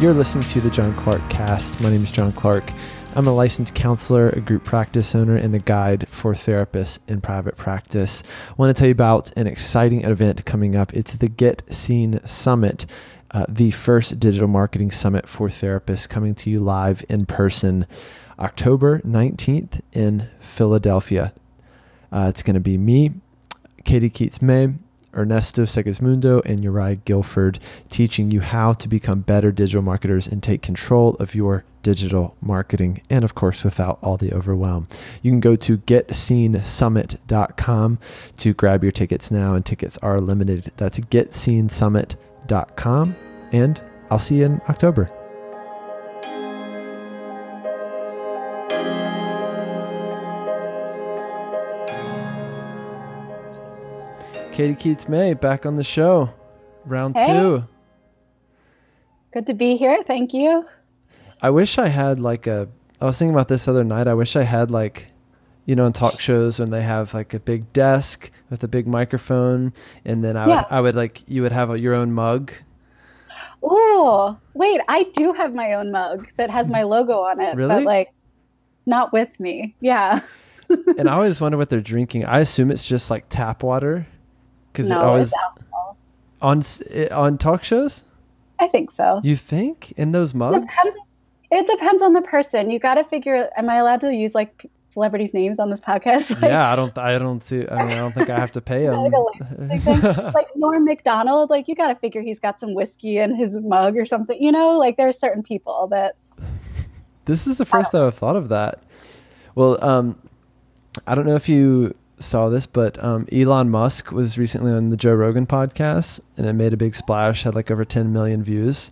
You're listening to the John Clark Cast. My name is John Clark. I'm a licensed counselor, a group practice owner, and a guide for therapists in private practice. I want to tell you about an exciting event coming up. It's the Get Seen Summit, uh, the first digital marketing summit for therapists, coming to you live in person October 19th in Philadelphia. Uh, it's going to be me, Katie Keats May, Ernesto Segismundo and Uriah Guilford teaching you how to become better digital marketers and take control of your digital marketing and of course without all the overwhelm. You can go to getseensummit.com to grab your tickets now and tickets are limited. That's getseensummit.com and I'll see you in October. Katie Keats May back on the show. Round Hey. two. Good to be here. Thank you. I wish I had like a. I was thinking about this other night. I wish I had like, you know, in talk shows when they have like a big desk with a big microphone, and then I Yeah. would, I would like, you would have a, your own mug. Oh, wait, I do have my own mug that has my logo on it, Really? but like not with me. Yeah. and I always wonder what they're drinking. I assume it's just like tap water, because it No, always on on talk shows. I think so. You think in those It mugs? depends, it depends on the person. You got to figure am I allowed to use like celebrities' names on this podcast? Like, yeah, I don't. I don't see. I mean, I don't think I have to pay them. Like a licensing thing. like Norm Macdonald, like you got to figure he's got some whiskey in his mug or something. You know, like there's certain people that This is the first time I've thought of that. Well, um, I don't know if you saw this, but um, Elon Musk was recently on the Joe Rogan podcast, and it made a big splash. Had like over 10 million views,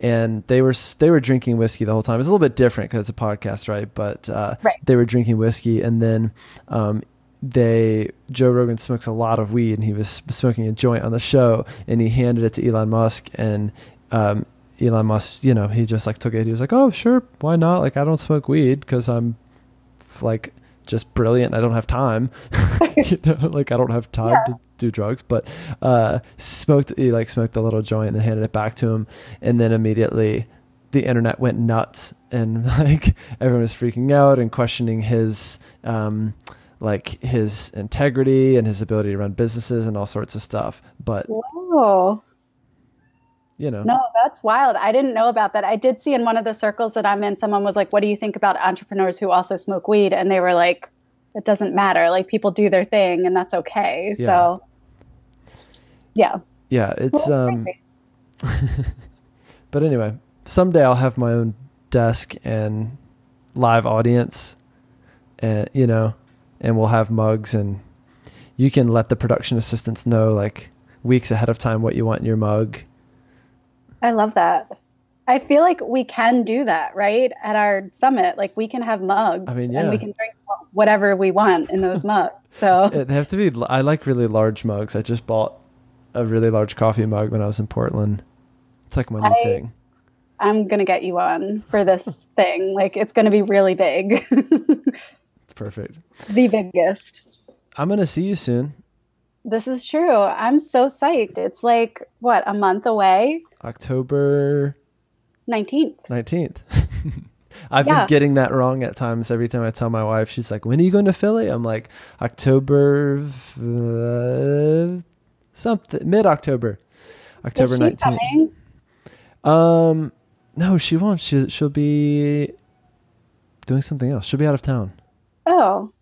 and they were they were drinking whiskey the whole time. It's a little bit different because it's a podcast, right? But uh, Right. they were drinking whiskey, and then um, they Joe Rogan smokes a lot of weed, and he was smoking a joint on the show, and he handed it to Elon Musk, and um, Elon Musk, you know, he just like took it. He was like, "Oh, sure, why not? Like, I don't smoke weed because I'm like just brilliant. I don't have time. you know, like I don't have time Yeah. to do drugs." But uh, smoked, he like smoked the little joint and handed it back to him, and then immediately the internet went nuts and like everyone was freaking out and questioning his um like his integrity and his ability to run businesses and all sorts of stuff but whoa. You know No, that's wild. I didn't know about that. I did see in one of the circles that I'm in, someone was like, What do you think about entrepreneurs who also smoke weed? And they were like, It doesn't matter. Like, people do their thing and that's okay. Yeah. So, yeah. yeah it's um but anyway someday i'll have my own desk and live audience and you know and we'll have mugs and you can let the production assistants know like weeks ahead of time what you want in your mug I love that. I feel like we can do that, right? At our summit, like we can have mugs I mean, and we can drink whatever we want in those mugs. So, they have to be i like really large mugs i just bought a really large coffee mug when i was in portland it's like my new I- thing I'm going to get you one for this thing. Like, it's going to be really big, it's perfect the biggest. i'm gonna see you soon This is true. I'm so psyched. It's like, what, a month away? October 19th. 19th. I've Yeah. been getting that wrong at times. Every time I tell my wife, she's like, "When are you going to Philly?" I'm like, "October uh, something, mid October, October Is she 19th." Um, no, she won't. She she'll be doing something else. She'll be out of town. Oh,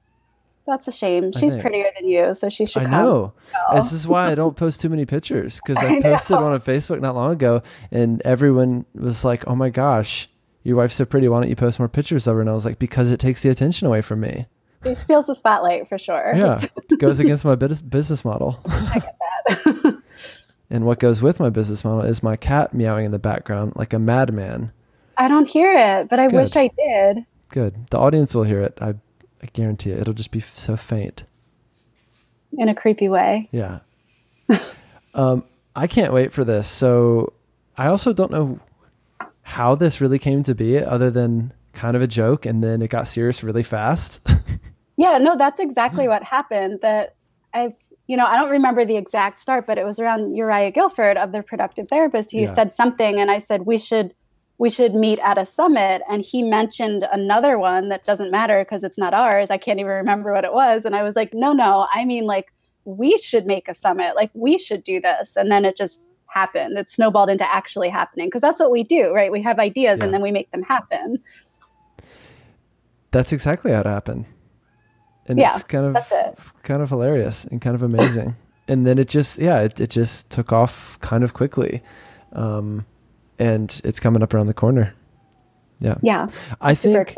that's a shame. I She's prettier than you, so she should I come. know. Oh. This is why I don't post too many pictures because I I posted one on Facebook not long ago, and everyone was like, "Oh my gosh." Your wife's so pretty. Why don't you post more pictures of her? And I was like, because it takes the attention away from me. She steals the spotlight for sure. Yeah, it goes against my business model. and what goes with my business model is my cat meowing in the background like a madman. I don't hear it, but I wish I did. Good. The audience will hear it. I, I guarantee it. It'll just be so faint. In a creepy way. Yeah. um, I can't wait for this. So I also don't know how this really came to be, other than kind of a joke, and then it got serious really fast. Yeah, no, that's exactly what happened. That I've, you know, I don't remember the exact start, but it was around Uriah Guilford of the Productive Therapist. He Yeah. said something, and I said we should we should meet at a summit. And he mentioned another one that doesn't matter because it's not ours. I can't even remember what it was. And I was like, no, no, I mean, like, we should make a summit. Like, we should do this. And then it just happened. It snowballed into actually happening because that's what we do, right? We have ideas yeah. and then we make them happen. That's exactly how it happened. And yeah, it's kind of it. kind of hilarious and kind of amazing. and then it just yeah, it, it just took off kind of quickly. Um, and it's coming up around the corner. Yeah. Yeah. I think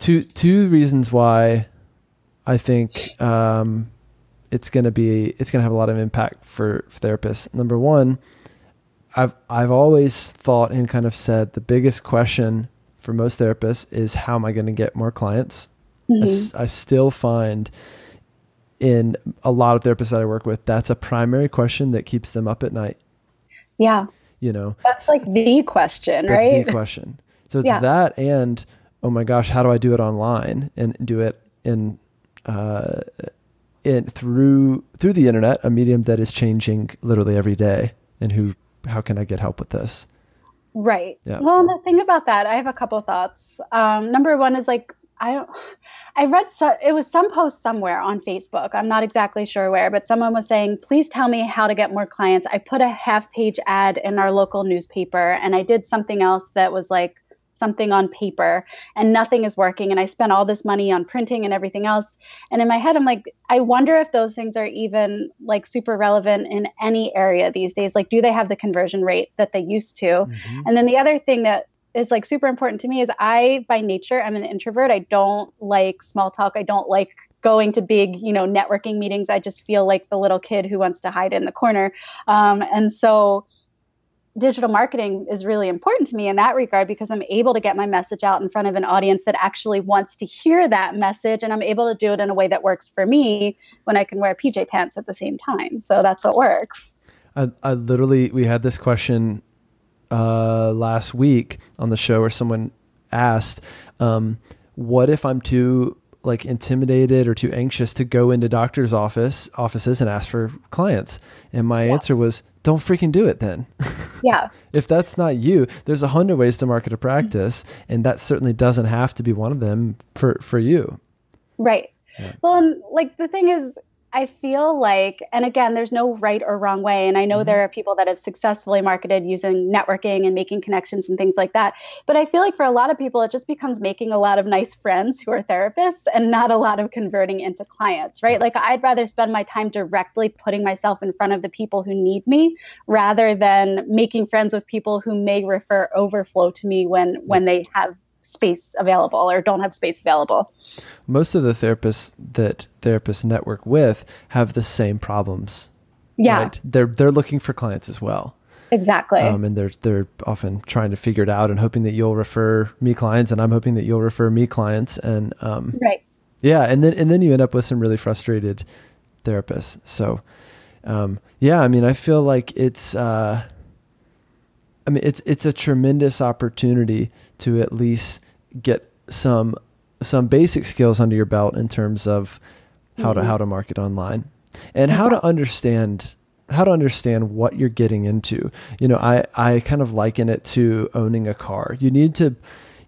two two reasons why I think um, it's gonna be it's gonna have a lot of impact for, therapists. Number one, I've I've always thought and kind of said the biggest question for most therapists is how am I going to get more clients? Mm-hmm. I, I still find in a lot of therapists that I work with, that's a primary question that keeps them up at night. Yeah you know? That's like the question that's right? the question. So it's yeah. that and oh my gosh how do i do it online and do it in uh in through through the internet a medium that is changing literally every day and who how can i get help with this? Right. Yeah. well the thing about that i have a couple thoughts. Um number one is like I don't. I read so, it was some post somewhere on Facebook. I'm not exactly sure where, but someone was saying, "Please tell me how to get more clients." I put a half page ad in our local newspaper, and I did something else that was like something on paper, and nothing is working. And I spent all this money on printing and everything else. And in my head, I'm like, I wonder if those things are even like super relevant in any area these days. Like, do they have the conversion rate that they used to? Mm-hmm. And then the other thing that is like super important to me is I by nature I'm an introvert. I don't like small talk. I don't like going to big, you know, networking meetings. I just feel like the little kid who wants to hide in the corner. Um, and so digital marketing is really important to me in that regard because I'm able to get my message out in front of an audience that actually wants to hear that message and I'm able to do it in a way that works for me when I can wear PJ pants at the same time. So that's what works. I, I literally we had this question uh, last week on the show where someone asked, um, "What if I'm too like intimidated or too anxious to go into doctors' office offices and ask for clients?" And my yeah. answer was, "Don't freaking do it then." Yeah. if that's not you, there's a hundred ways to market a practice, and that certainly doesn't have to be one of them for for you. Right. Yeah. Well, and like the thing is, I feel like, and again, there's no right or wrong way. And I know mm-hmm. there are people that have successfully marketed using networking and making connections and things like that. But I feel like for a lot of people, it just becomes making a lot of nice friends who are therapists and not a lot of converting into clients, right? Like I'd rather spend my time directly putting myself in front of the people who need me rather than making friends with people who may refer overflow to me when when they have space available or don't have space available. Most of the therapists that therapists network with have the same problems. Yeah. Right? They're they're looking for clients as well. Exactly. Um, and they're they're often trying to figure it out and hoping that you'll refer me clients and I'm hoping that you'll refer me clients and um, Right. Yeah, and then and then you end up with some really frustrated therapists. So um, yeah, I mean I feel like it's uh, I mean, it's it's a tremendous opportunity to at least get some some basic skills under your belt in terms of how mm-hmm. to how to market online and how to understand how to understand what you're getting into. You know, I I kind of liken it to owning a car. You need to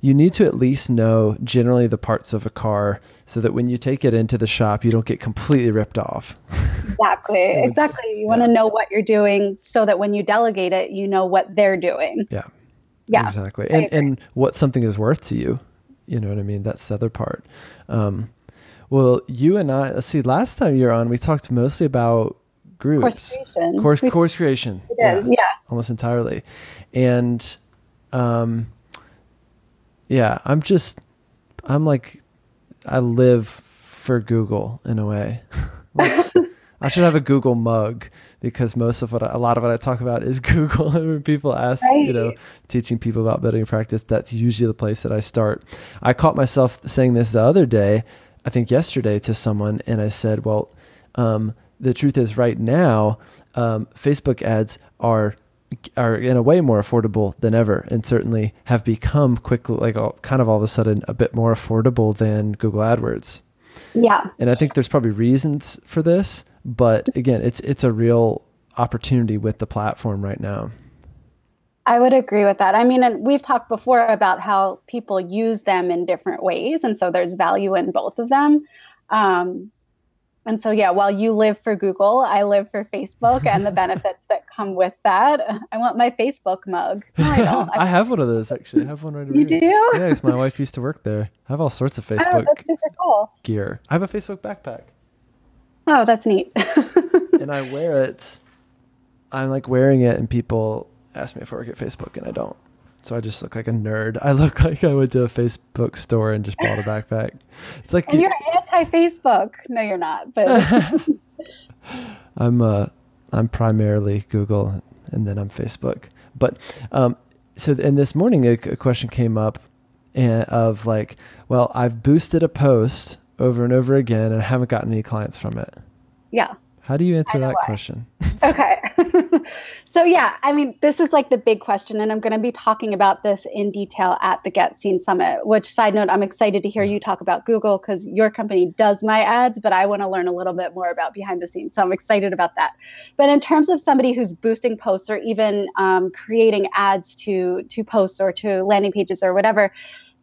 you need to at least know generally the parts of a car so that when you take it into the shop, you don't get completely ripped off. Exactly. exactly. You yeah. want to know what you're doing so that when you delegate it, you know what they're doing. Yeah. Yeah. Exactly. And and what something is worth to you. You know what I mean? That's the other part. Um, well, you and I, let's see, last time you were on, we talked mostly about groups. Course creation. Course, course creation. Yeah, yeah. Almost entirely. And um, yeah, I'm just, I'm like, I live for Google in a way. like, I should have a Google mug because most of what I, a lot of what I talk about is Google. and when people ask, right. you know, teaching people about building practice, that's usually the place that I start. I caught myself saying this the other day, I think yesterday to someone, and I said, well, um, the truth is right now, um, Facebook ads are are in a way more affordable than ever and certainly have become quickly like all, kind of all of a sudden a bit more affordable than Google AdWords. Yeah. And I think there's probably reasons for this, but again, it's it's a real opportunity with the platform right now. I would agree with that. I mean, and we've talked before about how people use them in different ways. And so there's value in both of them. Um, and so, yeah, while you live for Google, I live for Facebook and the benefits that come with that. I want my Facebook mug. No, I don't. I, I have one of those actually. I have one right You do? Yeah, my wife used to work there. I have all sorts of oh, Facebook oh, that's super cool. gear. I have a Facebook backpack. Oh, that's neat. and I wear it. I'm like wearing it, and people ask me if I work at Facebook, and I don't. So I just look like a nerd. I look like I went to a Facebook store and just bought a backpack. It's like and you're anti-Facebook. No, you're not. But I'm uh, I'm primarily Google, and then I'm Facebook. But um, so and this morning a, a question came up, and, of like, well, I've boosted a post over and over again, and I haven't gotten any clients from it. Yeah. How do you answer that why. question? okay. so, yeah, I mean, this is like the big question, and I'm going to be talking about this in detail at the Get Seen Summit. Which, side note, I'm excited to hear you talk about Google because your company does my ads, but I want to learn a little bit more about behind the scenes. So, I'm excited about that. But in terms of somebody who's boosting posts or even um, creating ads to to posts or to landing pages or whatever,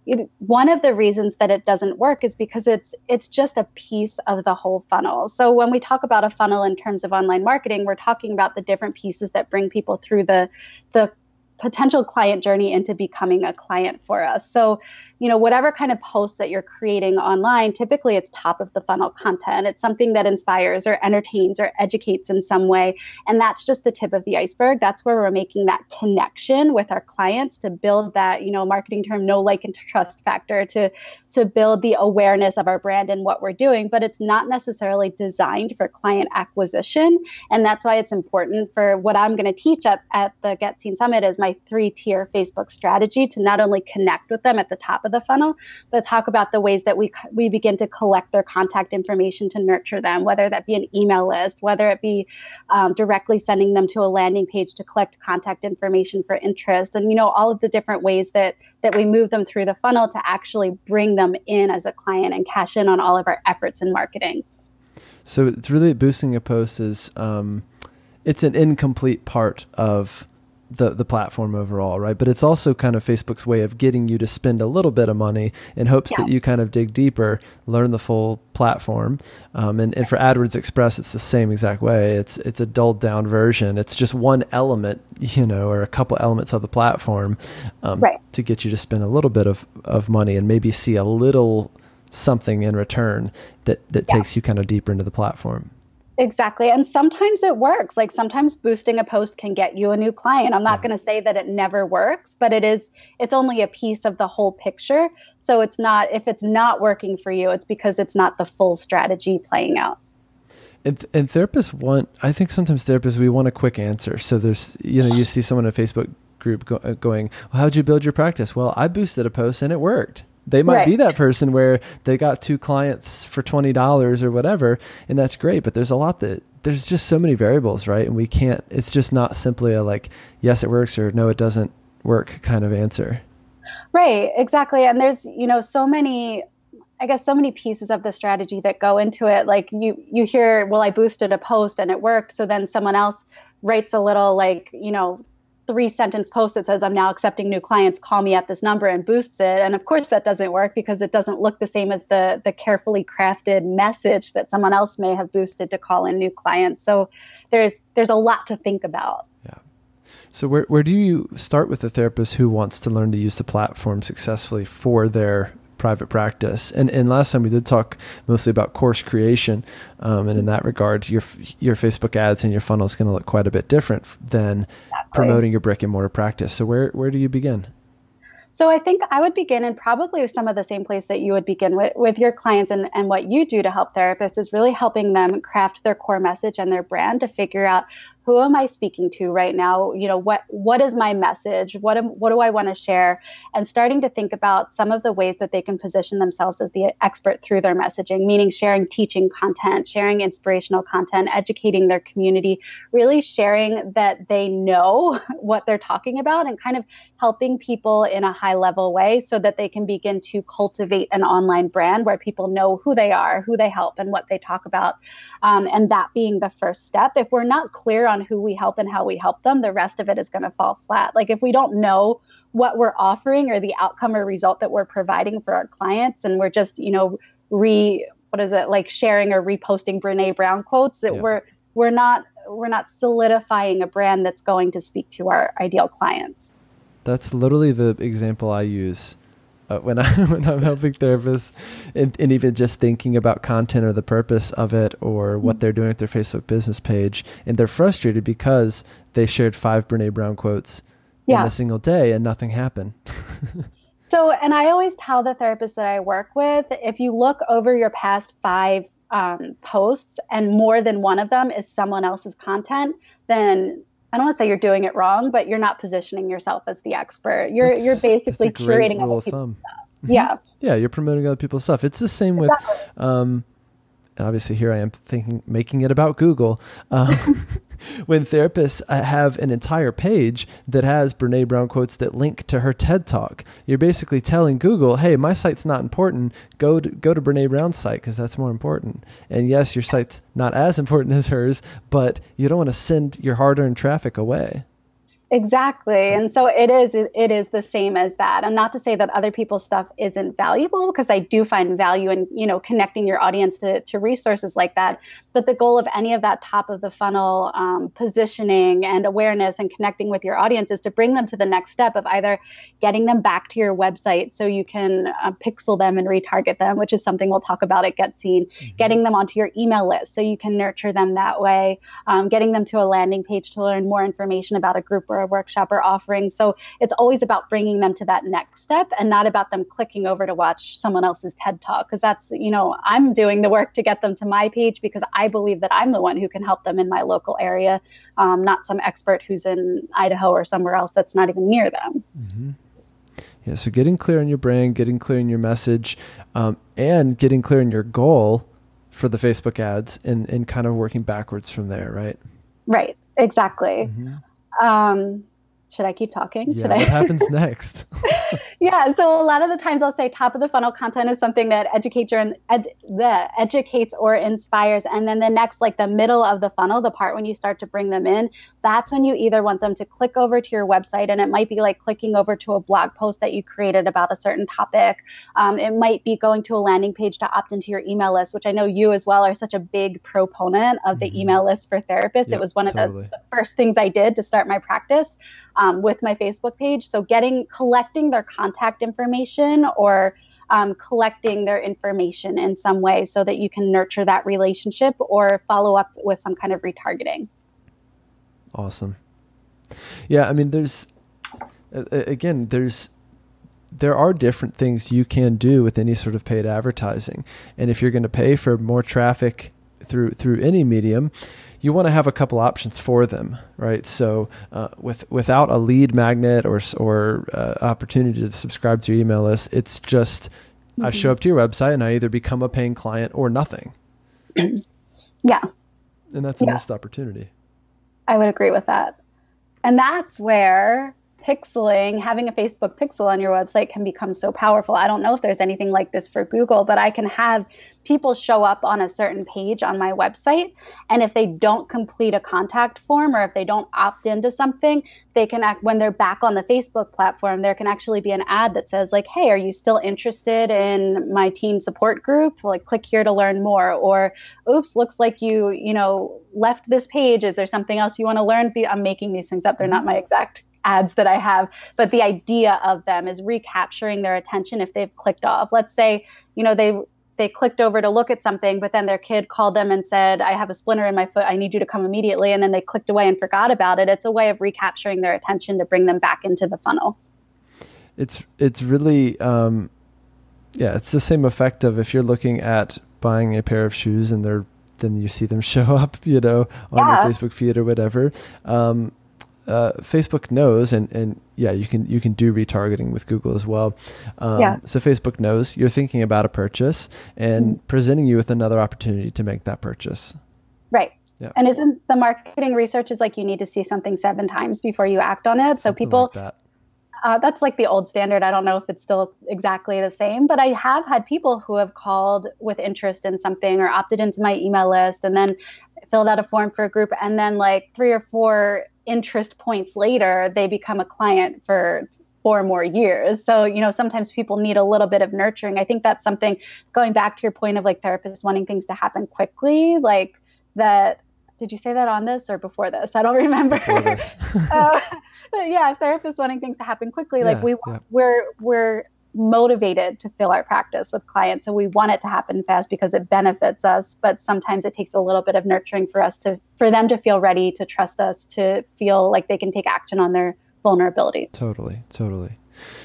it, one of the reasons that it doesn't work is because it's it's just a piece of the whole funnel. So when we talk about a funnel in terms of online marketing, we're talking about the different pieces that bring people through the the potential client journey into becoming a client for us. So you know, whatever kind of post that you're creating online, typically it's top of the funnel content. It's something that inspires or entertains or educates in some way. And that's just the tip of the iceberg. That's where we're making that connection with our clients to build that, you know, marketing term, know like and trust factor to, to build the awareness of our brand and what we're doing. But it's not necessarily designed for client acquisition. And that's why it's important for what I'm going to teach at, at the Get Seen Summit is my three tier Facebook strategy to not only connect with them at the top of the funnel, but talk about the ways that we we begin to collect their contact information to nurture them, whether that be an email list, whether it be um, directly sending them to a landing page to collect contact information for interest, and you know all of the different ways that that we move them through the funnel to actually bring them in as a client and cash in on all of our efforts in marketing. So it's really boosting a post is um, it's an incomplete part of the the platform overall, right? But it's also kind of Facebook's way of getting you to spend a little bit of money in hopes yeah. that you kind of dig deeper, learn the full platform. Um, and, and for AdWords Express, it's the same exact way. It's it's a dulled down version. It's just one element, you know, or a couple elements of the platform um, right. to get you to spend a little bit of, of money and maybe see a little something in return that that yeah. takes you kind of deeper into the platform. Exactly. And sometimes it works. Like sometimes boosting a post can get you a new client. I'm not yeah. going to say that it never works, but it is it's only a piece of the whole picture. So it's not if it's not working for you, it's because it's not the full strategy playing out. And, and therapists want I think sometimes therapists we want a quick answer. So there's you know, you see someone in a Facebook group go, uh, going, well, "How'd you build your practice?" Well, I boosted a post and it worked they might right. be that person where they got two clients for $20 or whatever and that's great but there's a lot that there's just so many variables right and we can't it's just not simply a like yes it works or no it doesn't work kind of answer right exactly and there's you know so many I guess so many pieces of the strategy that go into it. Like you, you hear, well, I boosted a post and it worked. So then someone else writes a little like, you know, three sentence post that says i'm now accepting new clients. Call me at this number and boosts it. And of course that doesn't work because it doesn't look the same as the the carefully crafted message that someone else may have boosted to call in new clients. So there's there's a lot to think about. Yeah. So where, where do you start with a therapist who wants to learn to use the platform successfully for their private practice. And and last time we did talk mostly about course creation, um, and in that regard, your your Facebook ads and your funnel is going to look quite a bit different than exactly. promoting your brick and mortar practice. So where where do you begin? So I think I would begin in probably with some of the same place that you would begin with, with your clients and, and what you do to help therapists is really helping them craft their core message and their brand to figure out who am I speaking to right now? You know, what what is my message? What am what do I want to share? And starting to think about some of the ways that they can position themselves as the expert through their messaging, meaning sharing teaching content, sharing inspirational content, educating their community, really sharing that they know what they're talking about and kind of helping people in a high level way so that they can begin to cultivate an online brand where people know who they are, who they help, and what they talk about. Um, and that being the first step. If we're not clear on on who we help and how we help them, the rest of it is going to fall flat. Like if we don't know what we're offering or the outcome or result that we're providing for our clients and we're just, you know, re what is it like sharing or reposting Brene Brown quotes that yeah. we're we're not we're not solidifying a brand that's going to speak to our ideal clients. That's literally the example I use uh, when I when I'm helping therapists, and, and, even just thinking about content or the purpose of it or what they're doing with their Facebook business page, and they're frustrated because they shared five Brene Brown quotes yeah. in a single day and nothing happened. so, and I always tell the therapists that I work with, if you look over your past five um, posts and more than one of them is someone else's content, then I don't want to say you're doing it wrong, but you're not positioning yourself as the expert. You're that's, you're basically curating other people's stuff. Mm-hmm. Yeah. Yeah, you're promoting other people's stuff. It's the same exactly. with um, and obviously here I am thinking making it about Google. Um, when therapists uh, have an entire page that has Brene Brown quotes that link to her TED Talk, you're basically telling Google, "Hey, my site's not important. Go to go to Brene Brown's site because that's more important." And yes, your site's not as important as hers, but you don't want to send your hard-earned traffic away. Exactly. And so it is it is the same as that. And not to say that other people's stuff isn't valuable because I do find value in, you know, connecting your audience to, to resources like that. But the goal of any of that top of the funnel um, positioning and awareness and connecting with your audience is to bring them to the next step of either getting them back to your website so you can uh, pixel them and retarget them, which is something we'll talk about at Get Seen, mm-hmm. getting them onto your email list so you can nurture them that way, um, getting them to a landing page to learn more information about a group or a workshop or offering. So it's always about bringing them to that next step and not about them clicking over to watch someone else's TED talk. Because that's, you know, I'm doing the work to get them to my page because I believe that I'm the one who can help them in my local area, um, not some expert who's in Idaho or somewhere else that's not even near them. Mm-hmm. Yeah, so getting clear on your brand, getting clear on your message, um, and getting clear on your goal for the Facebook ads and, and kind of working backwards from there, right? Right, exactly. Mm-hmm. Um, should I keep talking? Yeah, should I? What happens next? yeah, so a lot of the times I'll say top of the funnel content is something that educates or ed, the educates or inspires, and then the next, like the middle of the funnel, the part when you start to bring them in, that's when you either want them to click over to your website, and it might be like clicking over to a blog post that you created about a certain topic. Um, it might be going to a landing page to opt into your email list, which I know you as well are such a big proponent of the mm-hmm. email list for therapists. Yep, it was one totally. of the, the first things I did to start my practice um, with my Facebook page. So getting collecting their contact information or um, collecting their information in some way so that you can nurture that relationship or follow up with some kind of retargeting. Awesome. Yeah, I mean, there's again, there's there are different things you can do with any sort of paid advertising, and if you're going to pay for more traffic through through any medium, you want to have a couple options for them, right? So uh, with without a lead magnet or or uh, opportunity to subscribe to your email list, it's just mm-hmm. I show up to your website and I either become a paying client or nothing. yeah, and that's a yeah. missed opportunity. I would agree with that, and that's where pixeling, having a Facebook pixel on your website can become so powerful. I don't know if there's anything like this for Google, but I can have people show up on a certain page on my website. And if they don't complete a contact form or if they don't opt into something, they can act when they're back on the Facebook platform, there can actually be an ad that says, like, hey, are you still interested in my teen support group? Like, click here to learn more. Or, oops, looks like you, you know, left this page. Is there something else you want to learn? I'm making these things up. They're not mm-hmm. my exact ads that I have, but the idea of them is recapturing their attention if they've clicked off. Let's say, you know, they they clicked over to look at something, but then their kid called them and said, I have a splinter in my foot. I need you to come immediately. And then they clicked away and forgot about it. It's a way of recapturing their attention to bring them back into the funnel. It's, it's really, um, yeah, it's the same effect of if you're looking at buying a pair of shoes and they're, then you see them show up, you know, on yeah. your Facebook feed or whatever. Um, uh, Facebook knows, and, and yeah, you can you can do retargeting with Google as well. Um, yeah. So Facebook knows you're thinking about a purchase and mm-hmm. presenting you with another opportunity to make that purchase. Right. Yeah. And isn't the marketing research is like you need to see something seven times before you act on it? Something so people like that. Uh, that's like the old standard. I don't know if it's still exactly the same, but I have had people who have called with interest in something or opted into my email list and then filled out a form for a group, and then like three or four interest points later, they become a client for four more years. So, you know, sometimes people need a little bit of nurturing. I think that's something going back to your point of like therapists wanting things to happen quickly, like that did you say that on this or before this? I don't remember. uh, yeah, therapists wanting things to happen quickly. Yeah, like we yeah. we're we're motivated to fill our practice with clients and we want it to happen fast because it benefits us but sometimes it takes a little bit of nurturing for us to for them to feel ready to trust us to feel like they can take action on their vulnerability totally totally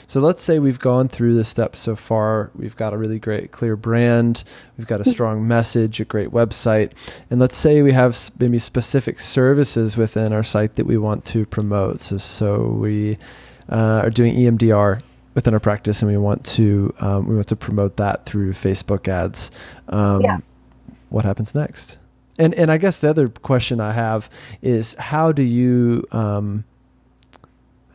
so let's say we've gone through the steps so far. We've got a really great, clear brand. We've got a mm-hmm. strong message, a great website. And let's say we have maybe specific services within our site that we want to promote. So, so we uh, are doing EMDR within our practice, and we want to um, we want to promote that through Facebook ads. Um, yeah. What happens next? And and I guess the other question I have is how do you um,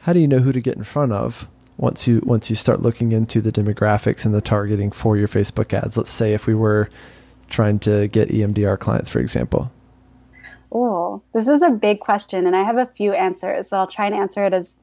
how do you know who to get in front of once you once you start looking into the demographics and the targeting for your Facebook ads? Let's say if we were trying to get EMDR clients, for example. Oh, this is a big question, and I have a few answers. So I'll try and answer it as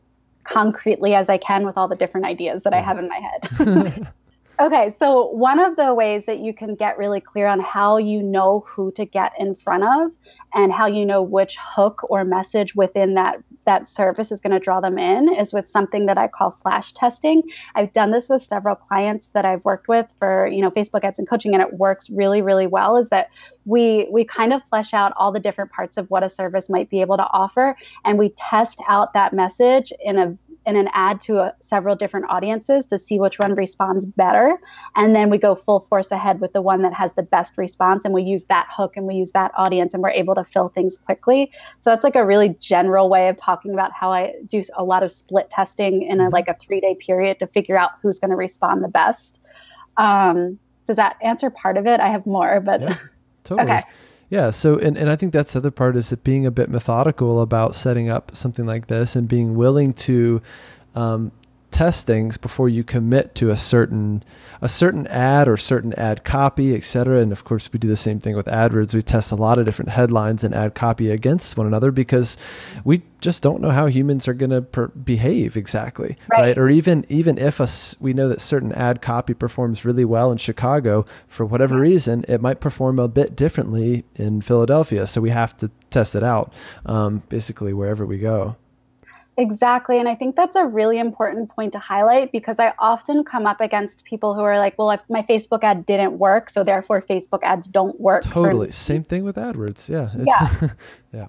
concretely as I can with all the different ideas that I have in my head. okay, so one of the ways that you can get really clear on how you know who to get in front of and how you know which hook or message within that that service is going to draw them in is with something that I call flash testing. I've done this with several clients that I've worked with for, you know, Facebook ads and coaching and it works really really well is that we we kind of flesh out all the different parts of what a service might be able to offer and we test out that message in a in an ad to a, several different audiences to see which one responds better. And then we go full force ahead with the one that has the best response. And we use that hook and we use that audience and we're able to fill things quickly. So that's like a really general way of talking about how I do a lot of split testing in a mm-hmm. like a three day period to figure out who's going to respond the best. Um, does that answer part of it? I have more, but yeah, totally. okay. Yeah. So, and, and I think that's the other part is that being a bit methodical about setting up something like this and being willing to um, test things before you commit to a certain a certain ad or certain ad copy, etc. And of course, we do the same thing with AdWords. We test a lot of different headlines and ad copy against one another because we just don't know how humans are going to per- behave exactly, right. right. Or even even if us we know that certain ad copy performs really well in Chicago for whatever reason, it might perform a bit differently in Philadelphia. So we have to test it out, um, basically wherever we go. Exactly. And I think that's a really important point to highlight because I often come up against people who are like, well, if my Facebook ad didn't work, so therefore Facebook ads don't work. Totally. Same thing with AdWords. Yeah. yeah. yeah.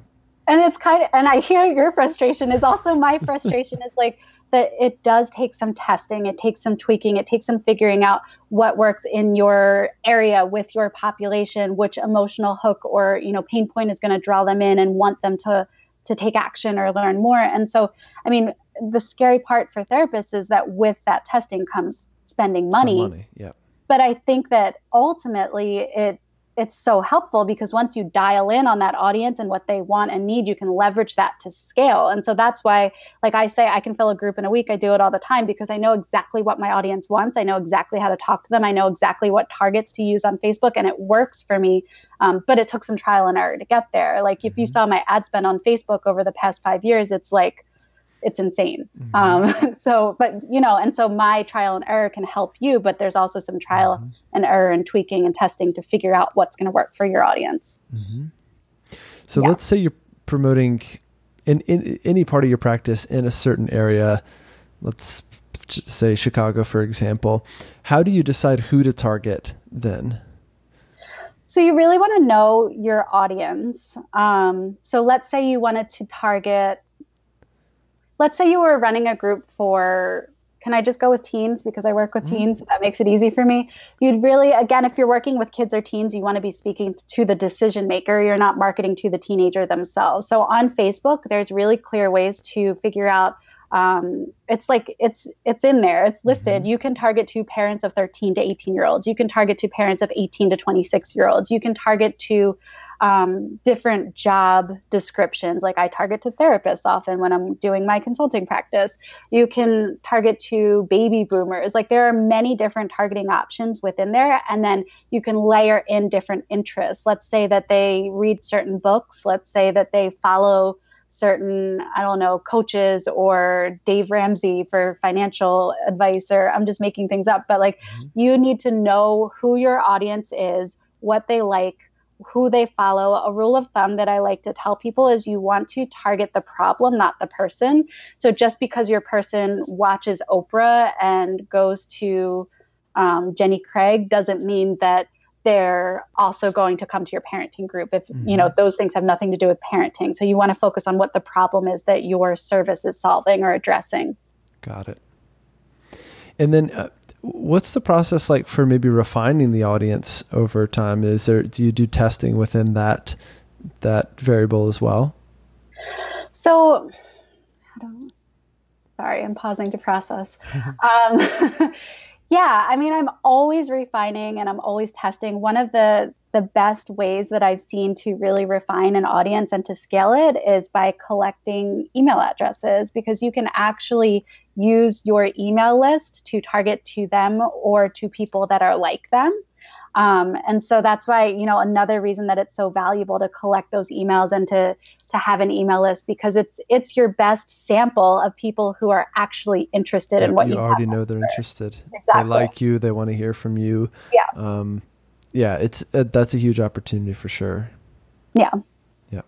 And it's kind of, and I hear your frustration is also my frustration is like that it does take some testing, it takes some tweaking, it takes some figuring out what works in your area with your population, which emotional hook or, you know, pain point is going to draw them in and want them to to take action or learn more. And so, I mean, the scary part for therapists is that with that testing comes spending money. Some money, yeah. But I think that ultimately it it's so helpful because once you dial in on that audience and what they want and need, you can leverage that to scale. And so that's why, like I say, I can fill a group in a week. I do it all the time because I know exactly what my audience wants. I know exactly how to talk to them. I know exactly what targets to use on Facebook, and it works for me. Um, but it took some trial and error to get there. Like if you mm-hmm. saw my ad spend on Facebook over the past five years, it's like it's insane. Mm-hmm. Um, so, but you know, and so my trial and error can help you, but there's also some trial mm-hmm. and error and tweaking and testing to figure out what's going to work for your audience. Mm-hmm. So yeah. let's say you're promoting in, in any part of your practice in a certain area. Let's say Chicago, for example. How do you decide who to target then? So you really want to know your audience. Um, so let's say you wanted to target let's say you were running a group for can I just go with teens because I work with mm. teens? That makes it easy for me. You'd really, again, if you're working with kids or teens, you want to be speaking to the decision maker. You're not marketing to the teenager themselves. So on Facebook, there's really clear ways to figure out. Um, it's like it's it's in there. It's listed. Mm-hmm. You can target to parents of 13 to 18 year olds. You can target to parents of 18 to 26 year olds. You can target to um, different job descriptions. Like I target to therapists often when I'm doing my consulting practice. You can target to baby boomers. Like there are many different targeting options within there. And then you can layer in different interests. Let's say that they read certain books. Let's say that they follow certain i don't know coaches or dave ramsey for financial advice or i'm just making things up but like mm-hmm. you need to know who your audience is what they like who they follow. A rule of thumb that I like to tell people is you want to target the problem, not the person. So just because your person watches Oprah and goes to um, Jenny Craig doesn't mean that they're also going to come to your parenting group if mm-hmm. you know mm-hmm. those things have nothing to do with parenting so you want to focus on what the problem is that your service is solving or addressing got it and then uh, what's the process like for maybe refining the audience over time? Is there do you do testing within that that variable as well? So, sorry, I'm pausing to process. um, yeah, I mean, I'm always refining and I'm always testing. One of the the best ways that I've seen to really refine an audience and to scale it is by collecting email addresses because you can actually use your email list to target to them or to people that are like them. Um, and so that's why you know another reason that it's so valuable to collect those emails and to to have an email list because it's it's your best sample of people who are actually interested yeah, in what you, you already know they're interested. Exactly. They like you. They want to hear from you. Yeah. Um, yeah. It's uh, that's a huge opportunity for sure. Yeah. Yeah.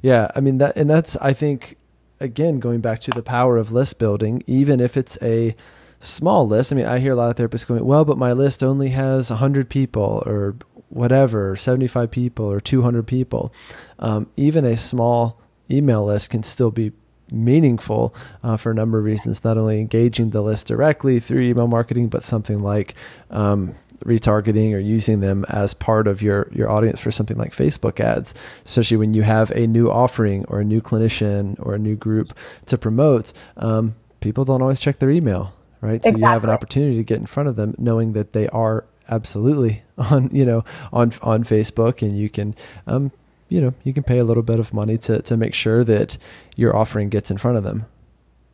Yeah. I mean that, and that's I think again going back to the power of list building, even if it's a small list. I mean, I hear a lot of therapists going, well, but my list only has 100 people or whatever, 75 people or 200 people. Um, even a small email list can still be meaningful uh, for a number of reasons, not only engaging the list directly through email marketing, but something like um, retargeting or using them as part of your your audience for something like Facebook ads, especially when you have a new offering or a new clinician or a new group to promote. Um, people don't always check their email right? So you have an opportunity to get in front of them, knowing that they are absolutely on, you know, on on Facebook, and you can, um, you know, you can pay a little bit of money to to make sure that your offering gets in front of them.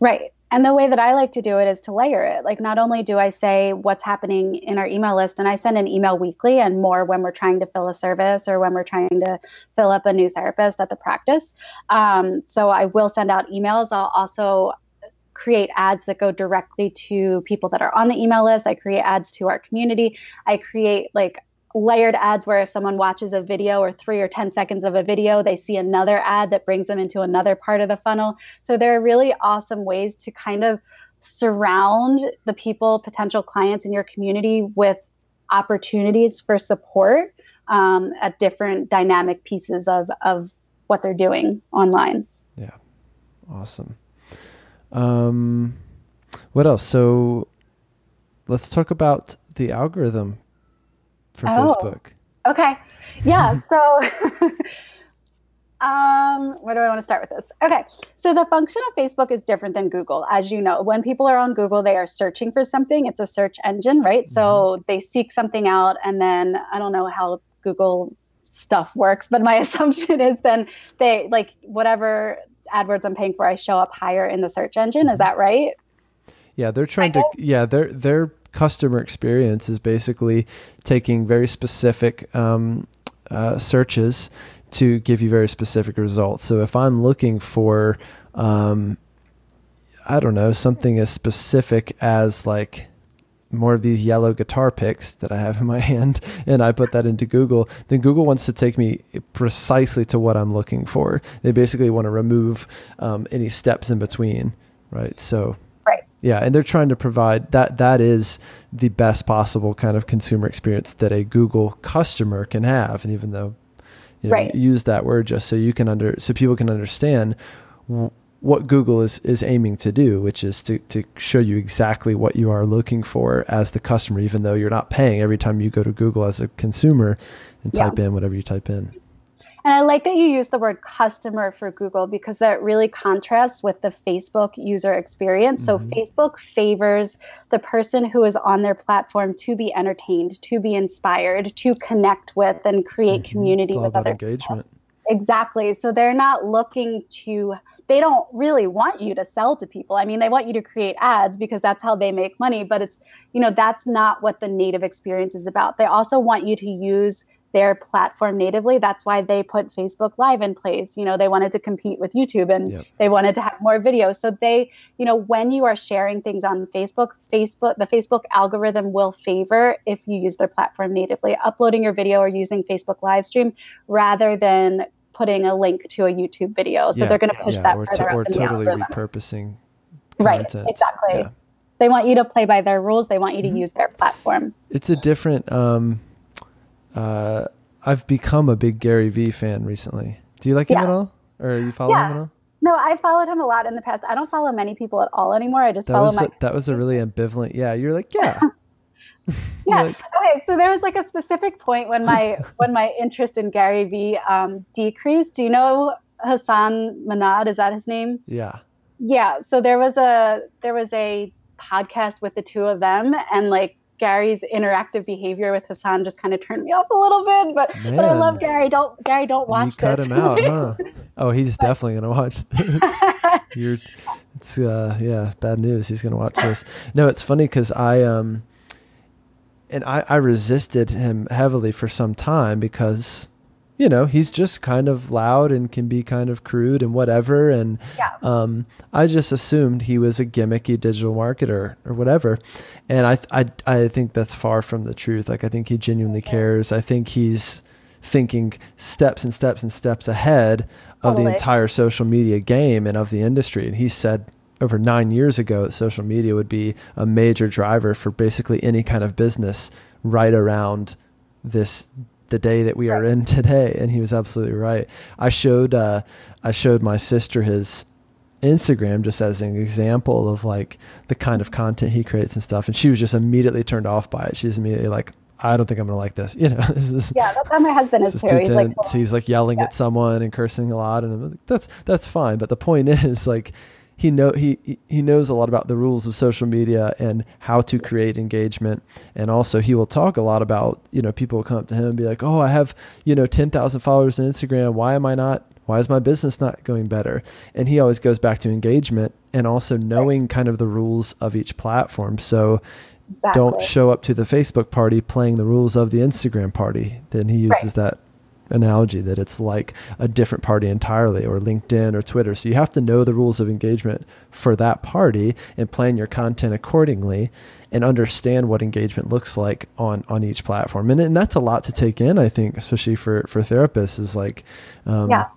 Right. And the way that I like to do it is to layer it. Like, not only do I say what's happening in our email list, and I send an email weekly and more when we're trying to fill a service or when we're trying to fill up a new therapist at the practice. Um, so I will send out emails. I'll also create ads that go directly to people that are on the email list. I create ads to our community. I create like layered ads where if someone watches a video or three or 10 seconds of a video, they see another ad that brings them into another part of the funnel. So there are really awesome ways to kind of surround the people, potential clients in your community with opportunities for support um, at different dynamic pieces of, of what they're doing online. Yeah. Awesome. Um, what else? So let's talk about the algorithm for oh, Facebook. Okay. Yeah. so, um, where do I want to start with this? Okay. So the function of Facebook is different than Google. As you know, when people are on Google, they are searching for something. It's a search engine, right? Mm-hmm. So they seek something out and then I don't know how Google stuff works, but my assumption is then they like whatever AdWords I'm paying for, I show up higher in the search engine. Is mm-hmm. that right? Yeah, they're trying to. Yeah, their their customer experience is basically taking very specific um, uh, searches to give you very specific results. So if I'm looking for, um, I don't know, something as specific as like more of these yellow guitar picks that I have in my hand and I put that into Google, then Google wants to take me precisely to what I'm looking for. They basically want to remove um, any steps in between, right? So. Yeah, and they're trying to provide that. That is the best possible kind of consumer experience that a Google customer can have. And even though you know, right. use that word just so you can under so people can understand what Google is, is aiming to do, which is to, to show you exactly what you are looking for as the customer, even though you're not paying every time you go to Google as a consumer and type yeah. in whatever you type in. And I like that you use the word customer for Google because that really contrasts with the Facebook user experience. Mm-hmm. So Facebook favors the person who is on their platform to be entertained, to be inspired, to connect with and create mm-hmm. community with other engagement. People. Exactly. So they're not looking to they don't really want you to sell to people. I mean, they want you to create ads because that's how they make money, but it's, you know, that's not what the native experience is about. They also want you to use their platform natively. That's why they put Facebook Live in place. You know, they wanted to compete with YouTube and yep. they wanted to have more videos. So they, you know, when you are sharing things on Facebook, Facebook, the Facebook algorithm will favor if you use their platform natively, uploading your video or using Facebook live stream rather than putting a link to a YouTube video. So yeah, they're going to push yeah, that or, to, or totally repurposing. Content. Right, exactly. Yeah. They want you to play by their rules. They want you to mm-hmm. use their platform. It's a different. Um, uh, I've become a big Gary Vee fan recently. Do you like him at all, or you follow him at all? No, I followed him a lot in the past. I don't follow many people at all anymore. I just that follow my. A, that was a really ambivalent. Yeah, you're like, yeah, yeah. Like, okay. So there was like a specific point when my when my interest in Gary Vee um, decreased. Do you know Hassan Manad? Is that his name? Yeah. Yeah. So there was a there was a podcast with the two of them, and like Gary's interactive behavior with Hassan just kind of turned me off a little bit. But Man. but I love Gary. Don't Gary, don't watch you cut him out, huh? Oh, he's definitely gonna watch this. You're, it's uh, yeah, bad news. He's gonna watch this. No, it's funny because I um and I, I resisted him heavily for some time because you know he's just kind of loud and can be kind of crude and whatever. And yeah. um, i just assumed he was a gimmicky digital marketer or whatever. And I, I i think that's far from the truth. Like i think he genuinely cares. I think he's thinking steps and steps and steps ahead of totally. the entire social media game and of the industry. And he said over nine years ago that social media would be a major driver for basically any kind of business right around this the day that we are in today and he was absolutely right i showed uh, i showed my sister his instagram just as an example of like the kind of content he creates and stuff and she was just immediately turned off by it she's immediately like I don't think I'm gonna like this. You know, this is yeah. That's how my husband is too. He's like, he's like yelling yeah. at someone and cursing a lot, and like, that's that's fine. But the point is, like, he know he he knows a lot about the rules of social media and how to create engagement. And also he will talk a lot about you know people will come up to him and be like oh i have you know 10,000 followers on instagram. Why am i not why is my business not going better? And he always goes back to engagement and also knowing kind of the rules of each platform. So exactly. don't show up to the facebook party playing the rules of the instagram party. Then he uses right. that analogy that it's like a different party entirely or LinkedIn or Twitter. So you have to know the rules of engagement for that party and plan your content accordingly and understand what engagement looks like on on each platform. And, and that's a lot to take in, I think, especially for for therapists is like um, yeah.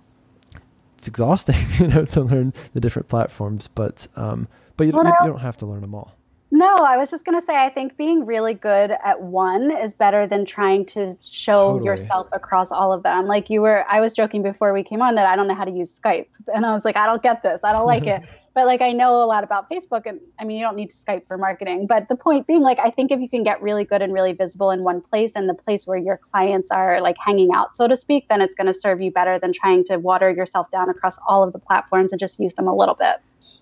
it's exhausting, you know, to learn the different platforms, but um, but you, well, you, you don't have to learn them all. No, I was just going to say, I think being really good at one is better than trying to show totally. yourself across all of them. Like you were, I was joking before we came on that I don't know how to use Skype. And I was like, I don't get this. I don't like it. But like, I know a lot about Facebook. And I mean, you don't need to Skype for marketing. But the point being, like, I think if you can get really good and really visible in one place and the place where your clients are like hanging out, so to speak, then it's going to serve you better than trying to water yourself down across all of the platforms and just use them a little bit.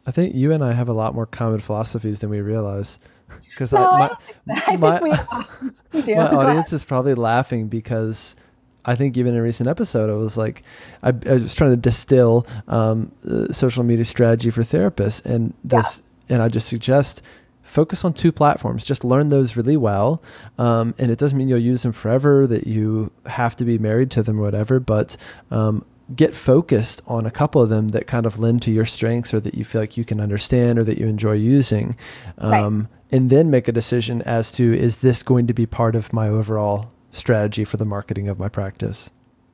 I think you and I have a lot more common philosophies than we realize. Because no, my, my, my, my audience is probably laughing because I think even in a recent episode, I was like, I, I was trying to distill um, uh, social media strategy for therapists, and this, yeah. and I just suggest focus on two platforms. Just learn those really well, um, and it doesn't mean you'll use them forever. That you have to be married to them or whatever, but um, get focused on a couple of them that kind of lend to your strengths or that you feel like you can understand or that you enjoy using. Um, right. And then make a decision as to is this going to be part of my overall strategy for the marketing of my practice?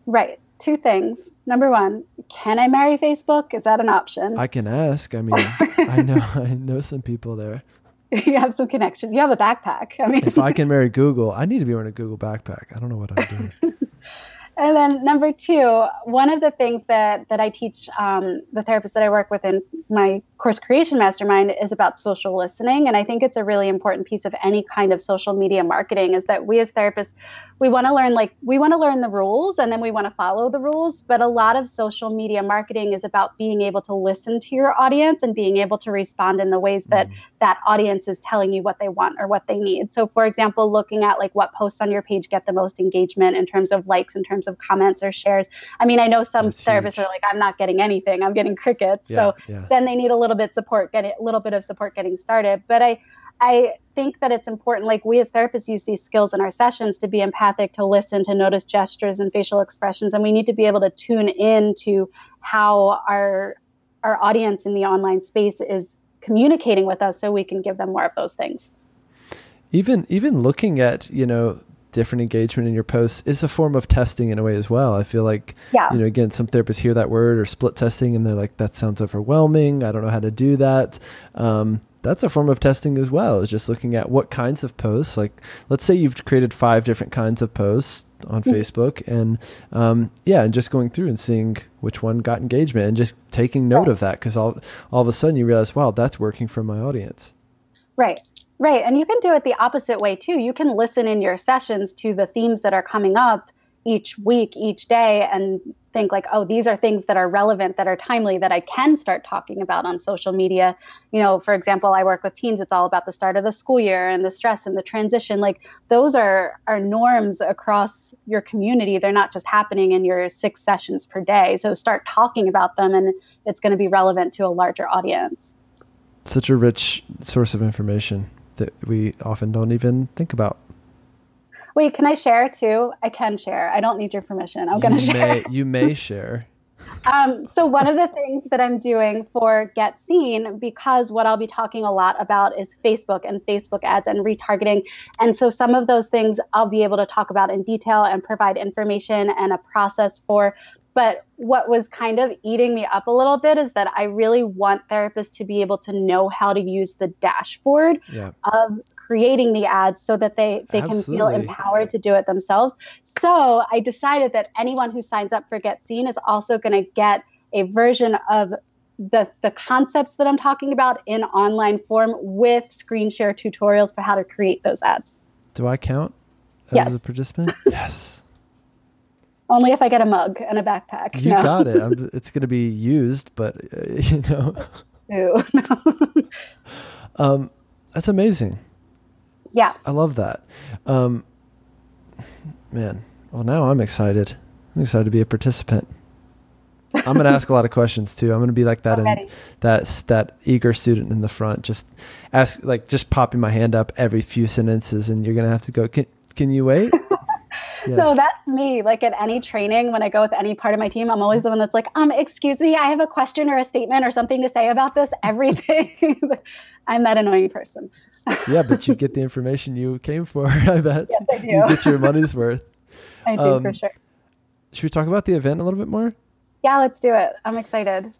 Right. Two things. Number one, can I marry Facebook? Is that an option? I can ask. I mean, I know I know some people there. You have some connections. You have a backpack. I mean, if I can marry Google, I need to be wearing a Google backpack. I don't know what I'm doing. And then number two, one of the things that that I teach um, the therapists that I work with in my course creation mastermind is about social listening, and I think it's a really important piece of any kind of social media marketing. Is that we as therapists we want to learn like we want to learn the rules and then we want to follow the rules but a lot of social media marketing is about being able to listen to your audience and being able to respond in the ways that mm. that audience is telling you what they want or what they need so for example looking at like what posts on your page get the most engagement in terms of likes in terms of comments or shares i mean i know some That's therapists huge. are like i'm not getting anything i'm getting crickets yeah, so yeah. then they need a little bit support get a little bit of support getting started but i I think that it's important, like we as therapists use these skills in our sessions to be empathic, to listen, to notice gestures and facial expressions, and we need to be able to tune in to how our our audience in the online space is communicating with us, so we can give them more of those things. Even even looking at you know different engagement in your posts is a form of testing in a way as well. I feel like, yeah. you know, again, some therapists hear that word or split testing and they're like, that sounds overwhelming. I don't know how to do that. Um, that's a form of testing as well is just looking at what kinds of posts like let's say you've created five different kinds of posts on mm-hmm. facebook and um, yeah and just going through and seeing which one got engagement and just taking note right. of that because all, all of a sudden you realize wow that's working for my audience right right and you can do it the opposite way too you can listen in your sessions to the themes that are coming up each week, each day, and think like, oh, these are things that are relevant, that are timely, that I can start talking about on social media. You know, for example, I work with teens. It's all about the start of the school year and the stress and the transition. Like those are are norms across your community. They're not just happening in your six sessions per day. So start talking about them, and it's going to be relevant to a larger audience. Such a rich source of information that we often don't even think about. Wait, can I share too? I can share. I don't need your permission. I'm going to share. May, you may share. um, so one of the things that I'm doing for Get Seen, because what I'll be talking a lot about is Facebook and Facebook ads and retargeting. And so some of those things I'll be able to talk about in detail and provide information and a process for. But what was kind of eating me up a little bit is that I really want therapists to be able to know how to use the dashboard yeah. of creating the ads so that they they Absolutely. can feel empowered to do it themselves. So I decided that anyone who signs up for Get Seen is also going to get a version of the the concepts that I'm talking about in online form with screen share tutorials for how to create those ads. Do I count as yes. a participant? yes. Only if I get a mug and a backpack. You no. got it. I'm, it's going to be used, but uh, you know. Ew, no. um, that's amazing. Yeah. I love that. Um, man, well, now I'm excited. I'm excited to be a participant. I'm going to ask a lot of questions too. I'm going to be like that and that that eager student in the front, just ask like just popping my hand up every few sentences, and you're going to have to go. Can can you wait? Yes. So that's me. Like at any training, when I go with any part of my team, I'm always the one that's like, um, excuse me, I have a question or a statement or something to say about this. Everything. I'm that annoying person. yeah, but you get the information you came for. I bet. Yes, I do. You get your money's worth. I do um, for sure. Should we talk about the event a little bit more? Yeah, let's do it. I'm excited.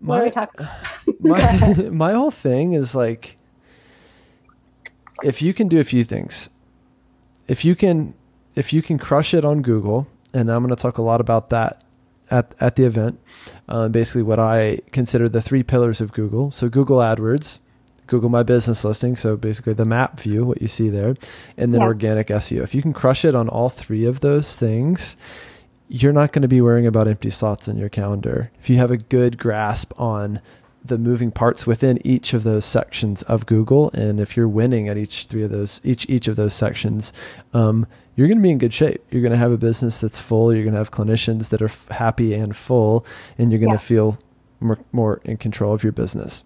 My, what are we talking? my my whole thing is like, if you can do a few things, if you can if you can crush it on Google, and I'm going to talk a lot about that at, at the event, uh, basically what I consider the three pillars of Google. So Google AdWords, Google My Business Listing, so basically the map view, what you see there, and then yeah. organic SEO. If you can crush it on all three of those things, you're not going to be worrying about empty slots in your calendar. If you have a good grasp on the moving parts within each of those sections of Google, and if you're winning at each three of those, each each of those sections, um, you're going to be in good shape. You're going to have a business that's full. You're going to have clinicians that are f- happy and full, and you're going yeah. to feel more, more in control of your business.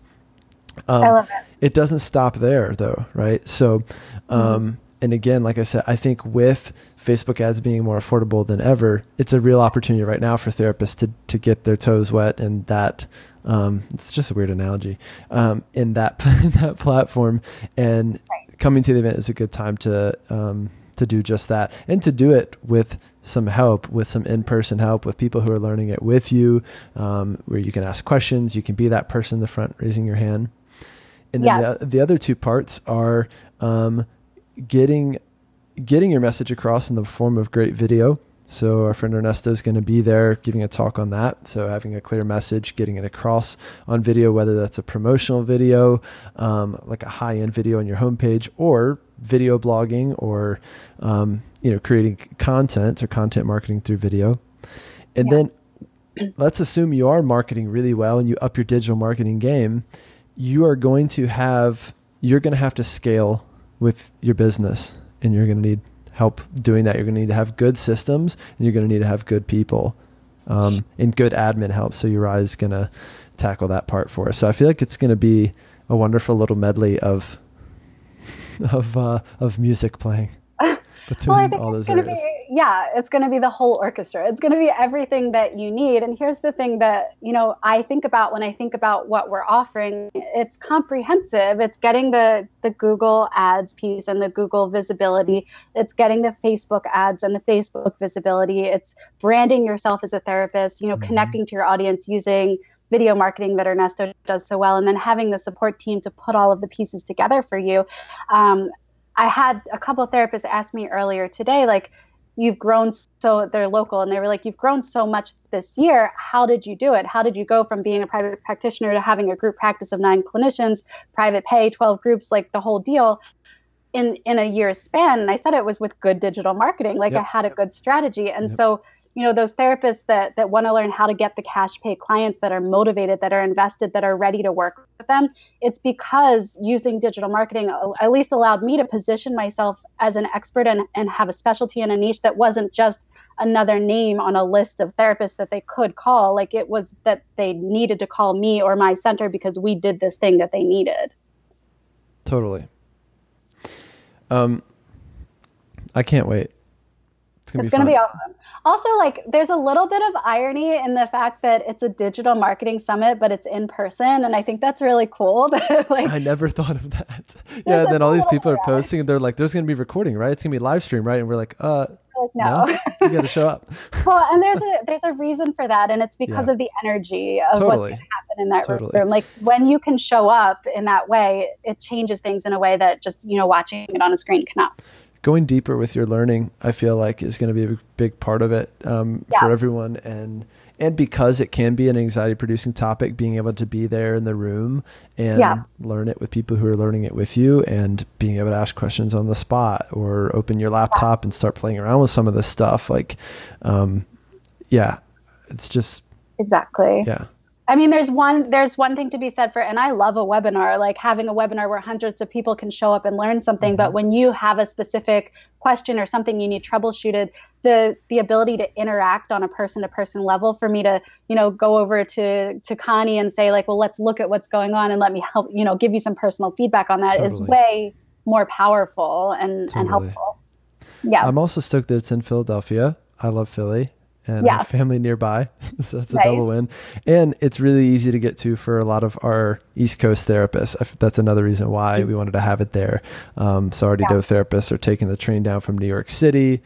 Um, I love it. It doesn't stop there, though, right? So, um, mm-hmm. and again, like I said, I think with Facebook ads being more affordable than ever, it's a real opportunity right now for therapists to to get their toes wet and that. Um, it's just a weird analogy. Um, in that in that platform, and right. coming to the event is a good time to um, to do just that and to do it with some help, with some in person help, with people who are learning it with you, um, where you can ask questions. You can be that person in the front raising your hand. And then yes. the, the other two parts are um, getting getting your message across in the form of great video. So our friend Ernesto is going to be there giving a talk on that. So having a clear message, getting it across on video, whether that's a promotional video, um, like a high end video on your homepage, or video blogging or um, you know creating content or content marketing through video, and yeah. then let's assume you are marketing really well and you up your digital marketing game, you are going to have you're going to have to scale with your business, and you're going to need help doing that. You're going to need to have good systems, and you're going to need to have good people um, and good admin help. So Uriah is going to tackle that part for us. So I feel like it's going to be a wonderful little medley of of uh, of music playing well, I think all those it's. Be, yeah, it's going to be the whole orchestra. It's going to be everything that you need. And here's the thing that you know I think about when I think about what we're offering. It's comprehensive. It's getting the the Google Ads piece and the Google visibility. It's getting the Facebook ads and the Facebook visibility. It's branding yourself as a therapist. You know, mm-hmm. connecting to your audience using video marketing that Ernesto does so well, and then having the support team to put all of the pieces together for you. Um, I had a couple of therapists ask me earlier today, like, you've grown so they're local and they were like you've grown so much this year how did you do it how did you go from being a private practitioner to having a group practice of nine clinicians private pay 12 groups like the whole deal in in a year's span and i said it was with good digital marketing like yep. i had a good strategy and yep. so you know those therapists that that want to learn how to get the cash pay clients that are motivated that are invested that are ready to work with them it's because using digital marketing at least allowed me to position myself as an expert and, and have a specialty in a niche that wasn't just another name on a list of therapists that they could call. Like it was that they needed to call me or my center because we did this thing that they needed. Totally. Um i can't wait gonna, it's gonna be awesome. Also like there's a little bit of irony in the fact that it's a digital marketing summit but it's in person and i think that's really cool like i never thought of that. Yeah and then all these people are posting and they're like there's going to be recording right? It's going to be live stream right? And we're like uh like, no, no? you got to show up. Well and there's a there's a reason for that and it's because yeah. of the energy of totally. what's going to happen in that totally. room. Like when you can show up in that way it changes things in a way that just you know watching it on a screen cannot going deeper with your learning, I feel like is going to be a big part of it um, yeah. for everyone. And and because it can be an anxiety producing topic, being able to be there in the room and yeah. learn it with people who are learning it with you, and being able to ask questions on the spot or open your laptop and start playing around with some of this stuff, like, um, yeah, it's just exactly yeah I mean, there's one there's one thing to be said for, and I love a webinar, like having a webinar where hundreds of people can show up and learn something. Mm-hmm. But when you have a specific question or something you need troubleshooted, the the ability to interact on a person to person level for me to you know go over to to Connie and say like, well, let's look at what's going on and let me help you know give you some personal feedback on that totally. is way more powerful and totally. and helpful. Yeah, I'm also stoked that it's in Philadelphia. I love Philly and yeah. family nearby. so that's a right. double win. And it's really easy to get to for a lot of our East Coast therapists. That's another reason why we wanted to have it there. Um, so our yeah. therapists are taking the train down from New York City,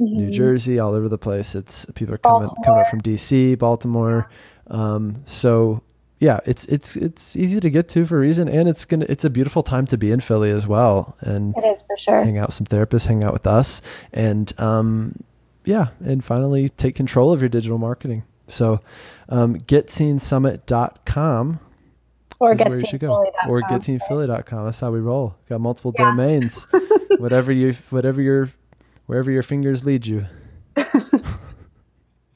mm-hmm. New Jersey, all over the place. It's people are coming Baltimore. coming up from DC, Baltimore. Um, so yeah, it's it's it's easy to get to for a reason, and it's gonna it's a beautiful time to be in Philly as well. And it is for sure. Hang out with some therapists, hang out with us, and um, yeah, and finally take control of your digital marketing. So, um, getseensummit.com or get where you should go. Or getseenphilly.com. That's how we roll. Got multiple yeah. domains. whatever you, whatever your, wherever your fingers lead you.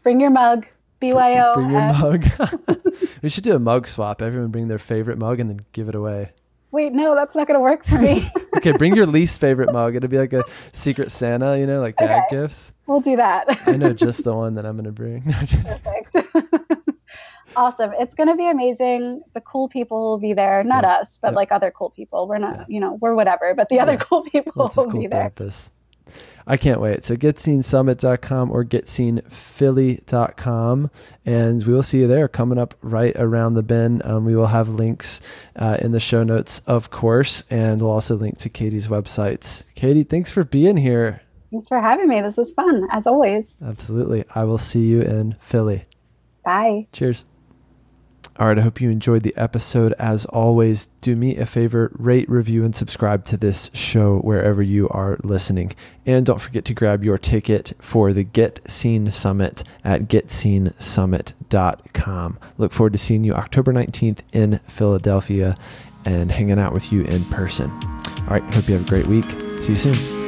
Bring your mug. BYO. Bring your mug. we should do a mug swap. Everyone bring their favorite mug and then give it away. Wait, no, that's not going to work for me. okay, bring your least favorite mug. It'll be like a secret Santa, you know, like gag okay. gifts. We'll do that. I know just the one that I'm going to bring. Perfect. awesome. It's going to be amazing. The cool people will be there. Not yeah. us, but yeah. like other cool people. We're not, yeah. you know, we're whatever, but the other cool people Lots will cool be there. Therapists. I can't wait. So getseensummit.com or getseenphilly.com. And we will see you there coming up right around the bend. Um, we will have links uh, in the show notes, of course, and we'll also link to Katie's websites. Katie, thanks for being here. Thanks for having me. This was fun, as always. Absolutely. I will see you in Philly. Bye. Cheers. All right, I hope you enjoyed the episode. As always, do me a favor, rate, review, and subscribe to this show wherever you are listening. And don't forget to grab your ticket for the Get Seen Summit at getseensummit.com. Look forward to seeing you October 19th in Philadelphia and hanging out with you in person. All right, hope you have a great week. See See you soon.